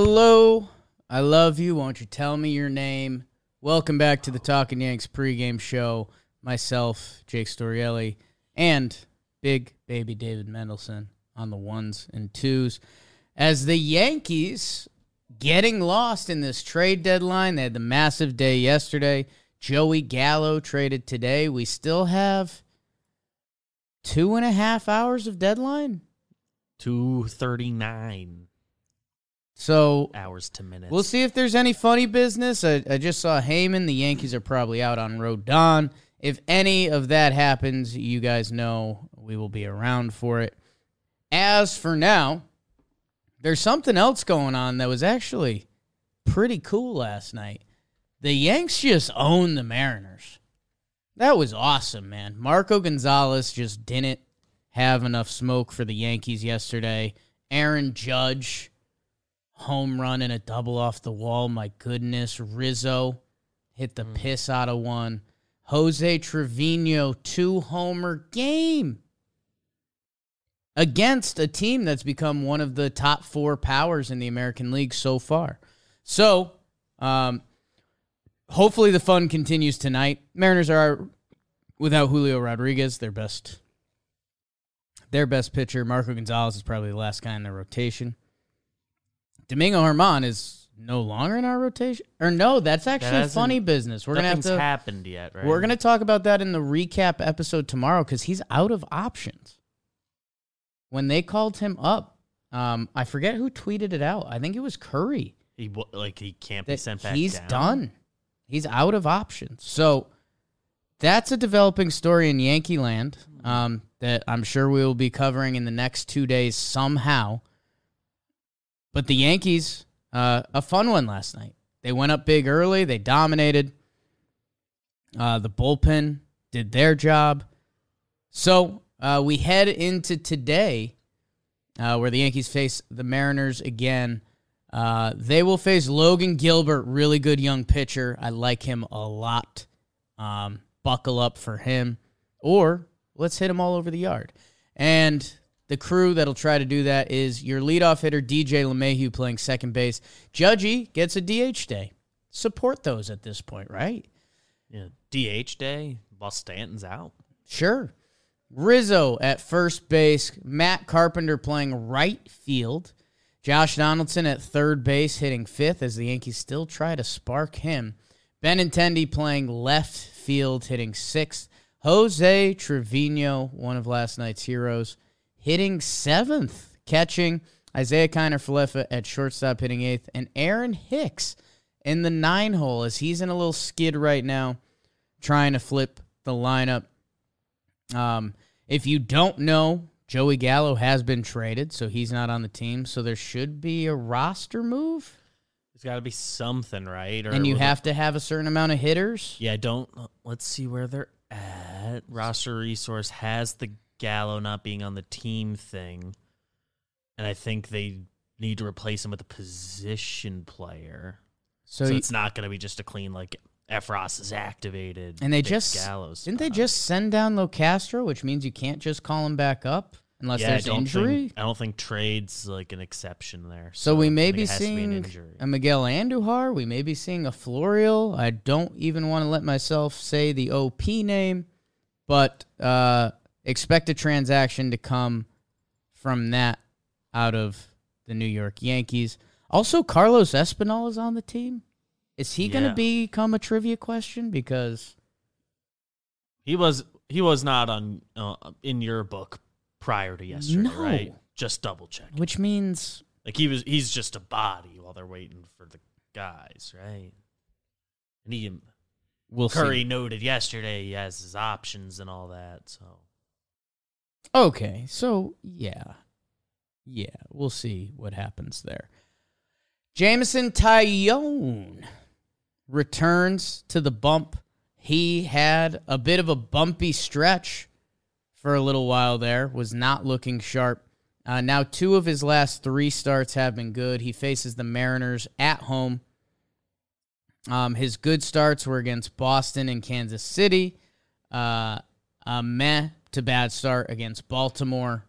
Hello. I love you. Won't you tell me your name? Welcome back to the Talking Yanks pregame show. Myself, Jake Storiale, and big baby David Mendelson on the ones and twos. As the Yankees getting lost in this trade deadline, they had the massive day yesterday. Joey Gallo traded today. We still have two and a half hours of deadline. 239 So hours to minutes. We'll see if there's any funny business. I, I just saw Heyman. The Yankees are probably out on Rodon. If any of that happens, you guys know we will be around for it. As for now, there's something else going on that was actually pretty cool last night. The Yanks just owned the Mariners. That was awesome, man. Marco Gonzalez just didn't have enough smoke for the Yankees yesterday. Aaron Judge home run and a double off the wall. My goodness. Rizzo hit the piss out of one. Jose Trevino, two homer game against a team that's become one of the top four powers in the American League so far. So, um, hopefully the fun continues tonight. Mariners are without Julio Rodriguez, their best their best pitcher. Marco Gonzalez is probably the last guy in their rotation. Domingo German is no longer in our rotation. Or no, that's actually hasn't- funny business. We're gonna have to happened yet, right? we're gonna talk about that in the recap episode tomorrow because he's out of options. When they called him up, um, I forget who tweeted it out. I think it was Curry He like he can't be sent back. he's down. done. He's out of options. So that's a developing story in Yankee land um, that I'm sure we will be covering in the next two days somehow. But the Yankees, uh, a fun one last night. They went up big early. They dominated. Uh, the bullpen did their job. So uh, we head into today, uh, where the Yankees face the Mariners again. Uh, they will face Logan Gilbert, really good young pitcher. I like him a lot. Um, buckle up for him, or let's hit him all over the yard. And the crew that'll try to do that is your leadoff hitter DJ LeMahieu playing second base. Judgy gets a DH day. Support those at this point, right? Yeah, DH day while Stanton's out. Sure. Rizzo at first base. Matt Carpenter playing right field. Josh Donaldson at third base hitting fifth as the Yankees still try to spark him. Benintendi playing left field hitting sixth. Jose Trevino, one of last night's heroes, hitting seventh, catching Isiah Kiner Falefa at shortstop hitting eighth, and Aaron Hicks in the nine hole as he's in a little skid right now, trying to flip the lineup. Um, if you don't know, Joey Gallo has been traded, so he's not on the team. So there should be a roster move, There's got to be something, right? Or and you have to have a certain amount of hitters. Yeah, don't. Let's see where they're at. Roster resource has the Gallo not being on the team thing, and I think they need to replace him with a position player. So, So, you- it's not going to be just a clean like Effross is activated. and they just Gallo's didn't they just send down Locastro, which means you can't just call him back up unless yeah, I there's don't injury. Think, I don't think trades like an exception there. So we may be it has an seeing injury. a Miguel Andujar. We may be seeing a Florial. I don't even want to let myself say the OP name, but uh, expect a transaction to come from that out of the New York Yankees. Also, Carlos Espinal is on the team. Is he going to become a trivia question? Because He was he was not on uh, in your book prior to yesterday, No. right? Just double check. which means Like he was he's just a body while they're waiting for the guys, right? And he we'll Curry see. noted yesterday he has his options and all that. So Okay, so yeah, yeah, we'll see what happens there. Jameson Taillon returns to the bump. He had a bit of a bumpy stretch for a little while there, was not looking sharp. Uh, now, two of his last three starts have been good. He faces the Mariners at home. Um, his good starts were against Boston and Kansas City. Uh, a meh to bad start against Baltimore.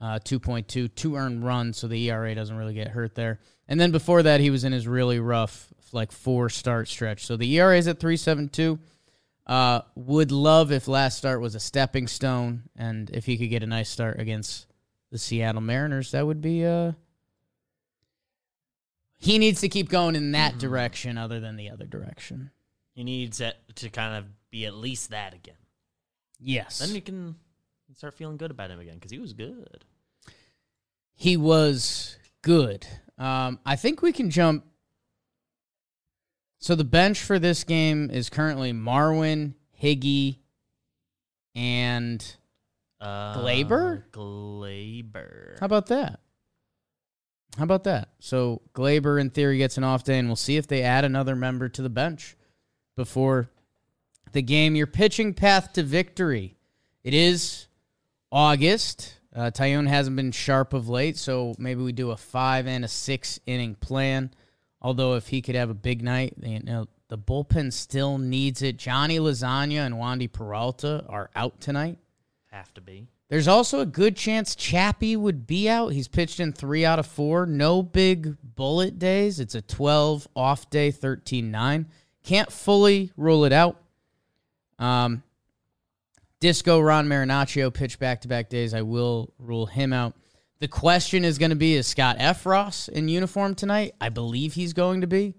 uh, 2.2, two earned runs, so the ERA doesn't really get hurt there. And then before that, he was in his really rough, like four start stretch. So the ERA is at 3.72. Uh, would love if last start was a stepping stone, and if he could get a nice start against the Seattle Mariners, that would be. Uh, he needs to keep going in that direction, other than the other direction. He needs to kind of be at least that again. Yes. Then you can start feeling good about him again because he was good. he was good. Um, I think we can jump. So the bench for this game is currently Marwin, Higgy, and Uh, Gleyber? Gleyber. how about that? How about that? So Gleyber, in theory, gets an off day, and we'll see if they add another member to the bench before the game. Your pitching path to victory. It is August. Uh, Taillon hasn't been sharp of late, so maybe we do a five and a six inning plan. Although if he could have a big night, you know, the bullpen still needs it. Johnny Lasagna and Wandy Peralta are out tonight. Have to be. There's also a good chance Chappie would be out. He's pitched in three out of four. No big bullet days. It's a 12 off day, 13 9. Can't fully rule it out. Um, Disco Ron Marinaccio pitched back to back days. I will rule him out. The question is going to be is Scott Effross in uniform tonight? I believe he's going to be.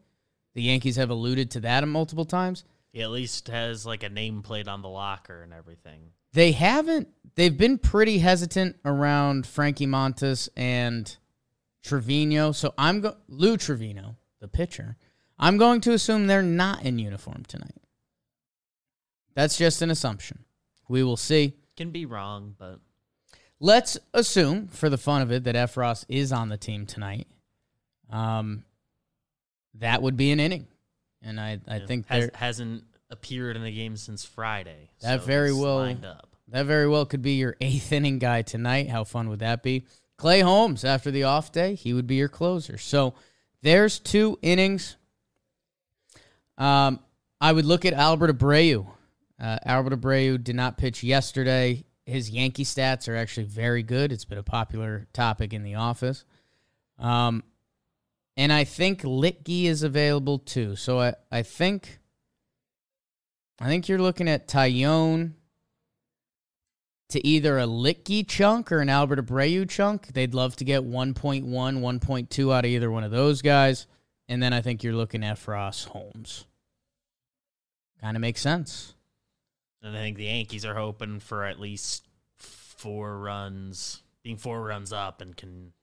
The Yankees have alluded to that multiple times. He at least has like a nameplate on the locker and everything. They haven't. They've been pretty hesitant around Frankie Montas and Trevino. So I'm go Lou Trevino, the pitcher. I'm going to assume they're not in uniform tonight. That's just an assumption. We will see. Can be wrong, but Let's assume, for the fun of it, that Effross is on the team tonight. Um, that would be an inning, and I I yeah, think has, hasn't appeared in the game since Friday. That so very well- lined up. That very well could be your eighth inning guy tonight. How fun would that be? Clay Holmes, after the off day, he would be your closer. So there's two innings. Um, I would look at Albert Abreu. Uh, Albert Abreu did not pitch yesterday. His Yankee stats are actually very good. It's been a popular topic in the office. Um, and I think Luetge is available too. So I, I think I think you're looking at Taillon to either a Luetge chunk or an Albert Abreu chunk. They'd love to get 1.1, 1.2 out of either one of those guys. And then I think you're looking at Frost Holmes. Kind of makes sense. And I think the Yankees are hoping for at least four runs, being four runs up, and can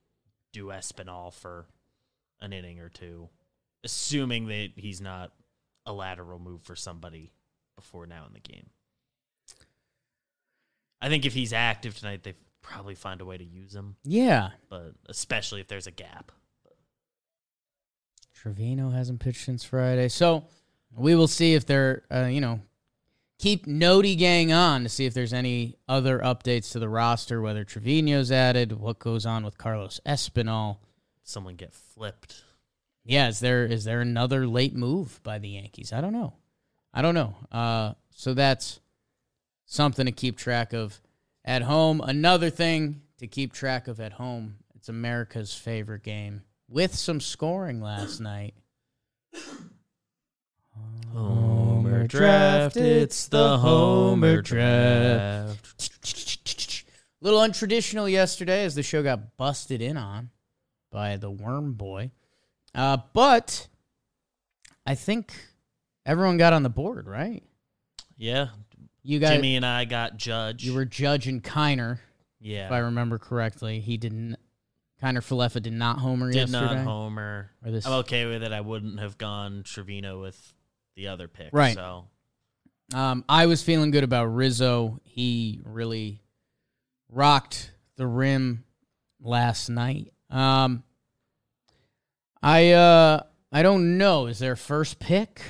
do Espinal for an inning or two, assuming that he's not a lateral move for somebody before now in the game. I think if he's active tonight, they probably find a way to use him, Yeah. but especially if there's a gap. Trevino hasn't pitched since Friday. So we will see if they're, uh, you know, keep Nody Gang on to see if there's any other updates to the roster, whether Trevino's added, what goes on with Carlos Espinal. Someone get flipped. Yeah, is there is there another late move by the Yankees? I don't know. I don't know. Uh, so that's something to keep track of at home. Another thing to keep track of at home. It's America's favorite game with some scoring last night. Homer draft, it's the Homer draft. Little untraditional yesterday as the show got busted in on by the Worm Boy. Uh, but I think everyone got on the board, right? Yeah, You got Jimmy and I got Judge. you were judging Kiner, yeah, if I remember correctly. He didn't Kiner Falefa did not homer did yesterday. Did not homer. I'm okay with it. I wouldn't have gone Trevino with the other pick. Right. So Um, I was feeling good about Rizzo. He really rocked the rim last night. Um, I uh, I don't know. Is there a first pick?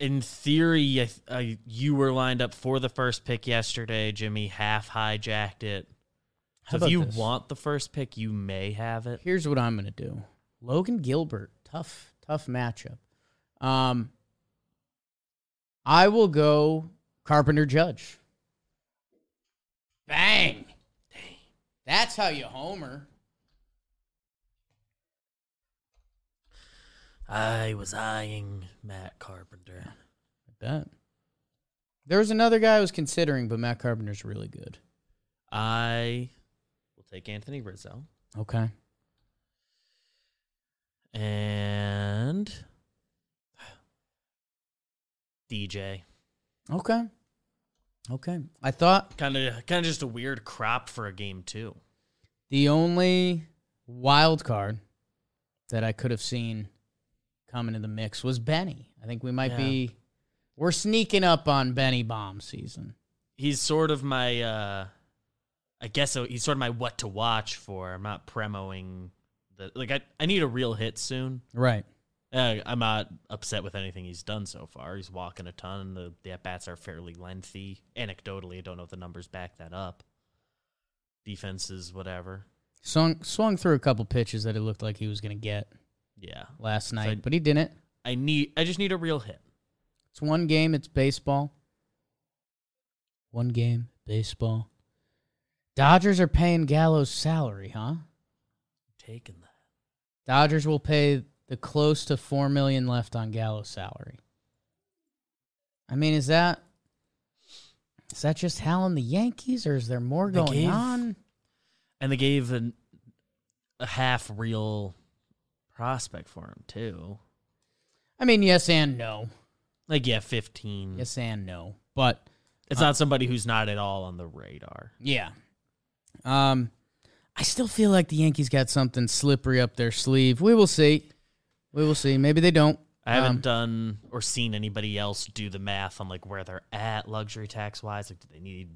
in theory, I, I, you were lined up for the first pick yesterday. Jimmy half hijacked it. So if you this? want the first pick, you may have it. Here's what I'm gonna do. Logan Gilbert, tough, tough matchup. Um, I will go Carpenter Judge. Bang. That's how you homer. I was eyeing Matt Carpenter. I bet. There was another guy I was considering, but Matt Carpenter's really good. I will take Anthony Rizzo Okay. and DJ. Okay. Okay. I thought Kind of, kind of just a weird crop for a game too. the only wild card that I could have seen come into the mix was Benny. I think we might Yeah. be we're sneaking up on Benny bomb season. He's sort of my, uh I guess so. He's sort of my what to watch for. I'm not premoing the like. I I need a real hit soon. Right. Uh, I'm not upset with anything he's done so far. He's walking a ton. The the at bats are fairly lengthy. Anecdotally, I don't know if the numbers back that up. Defenses, whatever. Swung swung through a couple pitches that it looked like he was gonna get Yeah, last night, I- but he didn't. I need. I just need a real hit. It's one game, it's baseball. One game, baseball. Dodgers are paying Gallo's salary, huh? Taking that. Dodgers will pay the close to four million left on Gallo's salary. I mean, is that is that just Hal and the Yankees, or is there more They going gave- on? And they gave an, a half real prospect for him too. I mean, yes and no. Like yeah, fifteen. Yes and no. But It's not somebody who's not at all on the radar. yeah. Um I still feel like the Yankees got something slippery up their sleeve. We will see. We will see. Maybe they don't. I haven't Um, done or seen anybody else do the math on like where they're at luxury tax wise. Like, do they need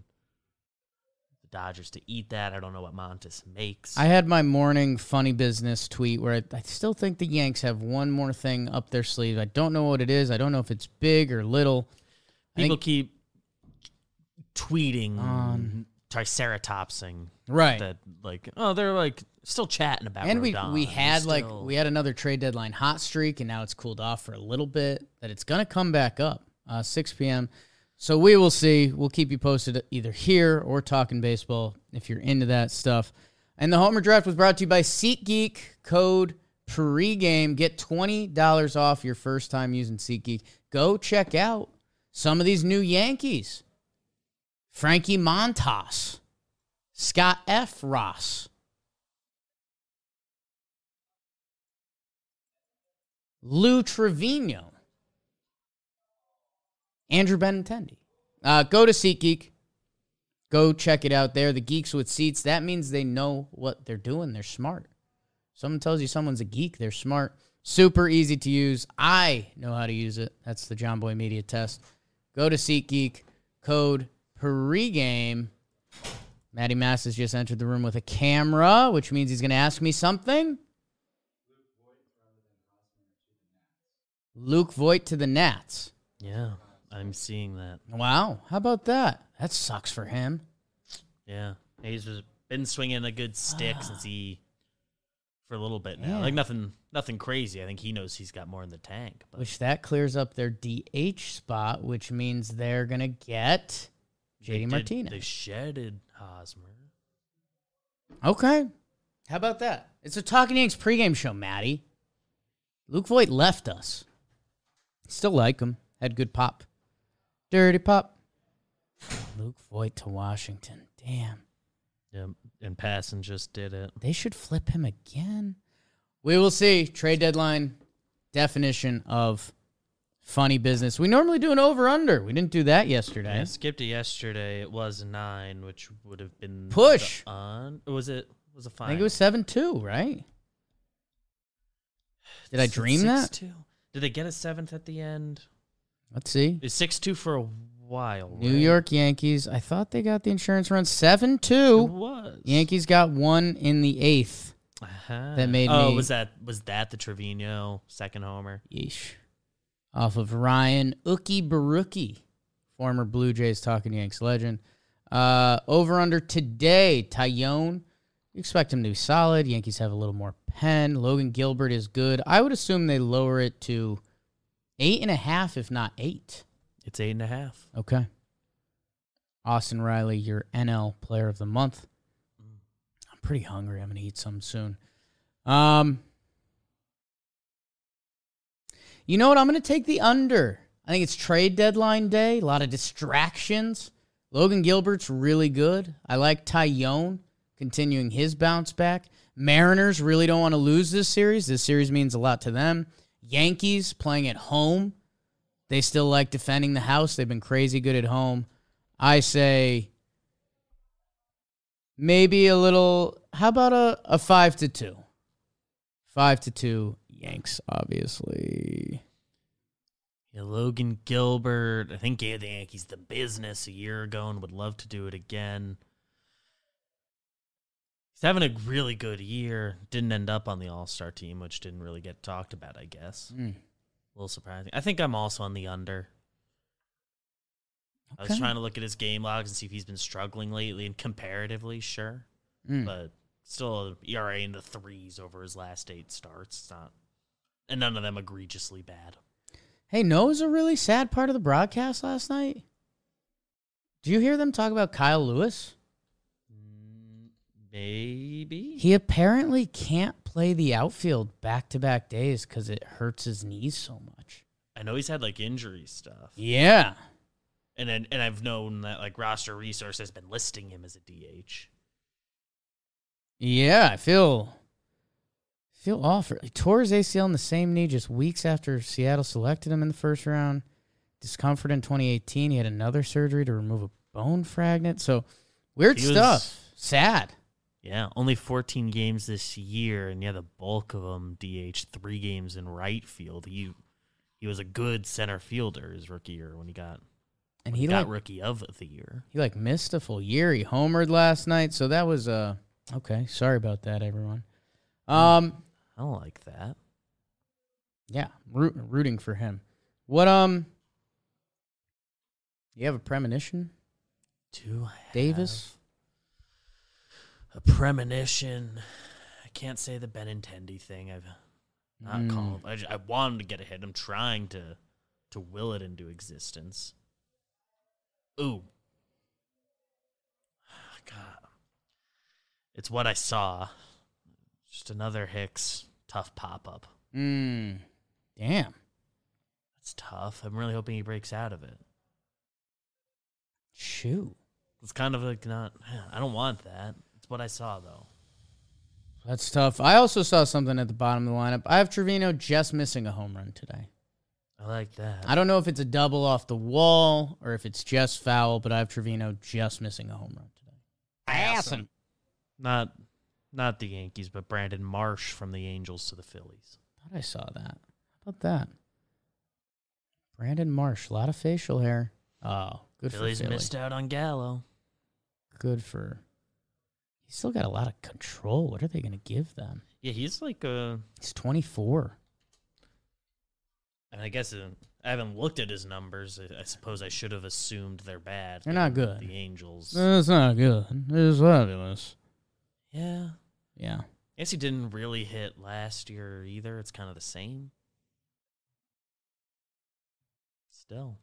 the Dodgers to eat that? I don't know what Montas makes. I had my morning funny business tweet where I, I still think the Yanks have one more thing up their sleeve. I don't know what it is. I don't know if it's big or little. People think- keep tweeting, Um, triceratopsing Right. that like oh they're like still chatting about and we Rodon. we They're had like we had another trade deadline hot streak, and now it's cooled off for a little bit. That it's gonna come back up, uh, 6 p.m. So we will see. We'll keep you posted either here or talking baseball if you're into that stuff. And the Homer Draft was brought to you by SeatGeek. Code pregame. Get twenty dollars off your first time using SeatGeek. Go check out some of these new Yankees. Frankie Montas, Scott Effross. Lou Trevino, Andrew Benintendi. Uh, go to SeatGeek. Go check it out there. The Geeks with Seats. That means they know what they're doing. They're smart. Someone tells you someone's a geek, they're smart. Super easy to use. I know how to use it. That's the Jomboy Media test. Go to SeatGeek. Code pregame. Matty Mass has just entered the room with a camera, which means he's going to ask me something. Luke Voit to the Nats. yeah I'm seeing that Wow, how about that? That sucks for him. yeah he's been swinging a good stick since he for a little bit now Yeah. like nothing nothing crazy I think he knows he's got more in the tank but Which that clears up their DH spot, which means they're going to get JD did- Martinez. they shedded Hosmer Okay. How about that? It's a Talking Yanks pregame show, Maddie. Luke Voit left us. Still like him. Had good pop. Dirty pop. Luke Voit to Washington. Damn. yeah and Passon just did it They should flip him again. We will see. Trade deadline definition of funny business. We normally do an over under. We didn't do that yesterday. I skipped it yesterday. It was nine, which would have been Push. on. Was it was a I fine? think it was 7 2, right? Did I dream that? Two. Did they get a seventh at the end? Let's see. It's six two for a while. New right? York Yankees. I thought they got the insurance run 7 2. was Yankees got one in the eighth. Uh-huh. that made oh, me- was that was that the Trevino second homer? Yeesh. Off of Ryan Uki Baruki, former Blue Jays talking Yanks legend. Uh, over under today, Taillon. You expect him to be solid. Yankees have a little more pen. Logan Gilbert is good. I would assume they lower it to eight and a half, if not eight. It's eight and a half. Okay. Austin Riley, your NL Player of the Month. I'm pretty hungry. I'm gonna eat some soon. Um, you know what? I'm gonna take the under. I think it's trade deadline day. A lot of distractions. Logan Gilbert's really good. I like Taillon continuing his bounce back. Mariners really don't want to lose this series. This series means a lot to them. Yankees playing at home. They still like defending the house. They've been crazy good at home. I say maybe a little how about a, a five to two? Five to two Yanks, obviously. Yeah, Logan Gilbert, I think gave the Yankees the business a year ago and would love to do it again. He's having a really good year. Didn't end up on the All Star team, which didn't really get talked about, I guess. Mm. A little surprising. I think I'm also on the under. I was trying to look at his game logs and see if he's been struggling lately, and comparatively, sure, Mm. but still ERA in the threes over his last eight starts. It's not, and none of them egregiously bad. Hey, no was a really sad part of the broadcast last night. Do you hear them talk about Kyle Lewis? Maybe He apparently can't play the outfield back to back days because it hurts his knees so much. I know he's had like injury stuff, Yeah. and then and I've known that like roster resource has been listing him as a DH. Yeah, I feel feel awful. He tore his ACL in the same knee just weeks after Seattle selected him in the first round. Discomfort in 2018. He had another surgery to remove a bone fragment. So weird He was- stuff. Sad. Yeah, only 14 games this year, and yeah, the bulk of them DH three games in right field. He he was a good center fielder his rookie year when he got And he he got rookie of the year. he like missed a full year. He homered last night, so that was uh okay. Sorry about that, everyone. Um, I don't like that. yeah, root, rooting for him. What um? You have a premonition, Do I Davis? A premonition? I can't say the Benintendi thing. I've not Mm. called. I, ju- I wanted to get ahead. I'm trying to to will it into existence. Ooh, God, it's what I saw. Just another Hicks tough pop up. Mm. Damn. That's tough. I'm really hoping he breaks out of it. Shoot. It's kind of like not. I don't want that. It's what I saw though. That's tough. I also saw something at the bottom of the lineup. I have Trevino just missing a home run today. I like that. I don't know if it's a double off the wall or if it's just foul, but I have Trevino just missing a home run today. Awesome. Not not the Yankees, but Brandon Marsh from the Angels to the Phillies. Thought I saw that. How about that? Brandon Marsh, a lot of facial hair. Oh, good Phillies for Philly. missed out on Gallo. Good for. He's still got a lot of control. What are they going to give them? Yeah, he's like uh He's 24. and I guess uh, I haven't looked at his numbers. I, I suppose I should have assumed they're bad. They're not good. The Angels. That's not good. It's fabulous. yeah. Yeah. I guess he didn't really hit last year either. It's kind of the same. Still.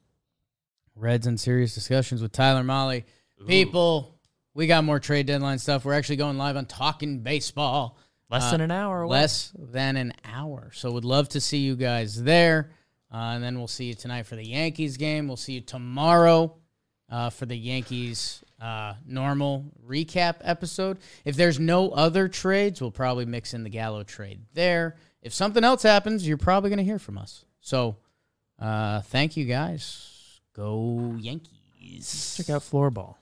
Reds in serious discussions with Tyler Mahle. Ooh. People, we got more trade deadline stuff. We're actually going live on Talking Baseball. Less uh, than an hour away. Less than an hour. So would love to see you guys there. Uh, and then we'll see you tonight for the Yankees game. We'll see you tomorrow uh, for the Yankees uh, normal recap episode. If there's no other trades, we'll probably mix in the Gallo trade there. If something else happens, you're probably going to hear from us. So uh, thank you guys. Go Yankees. Check out Floorball.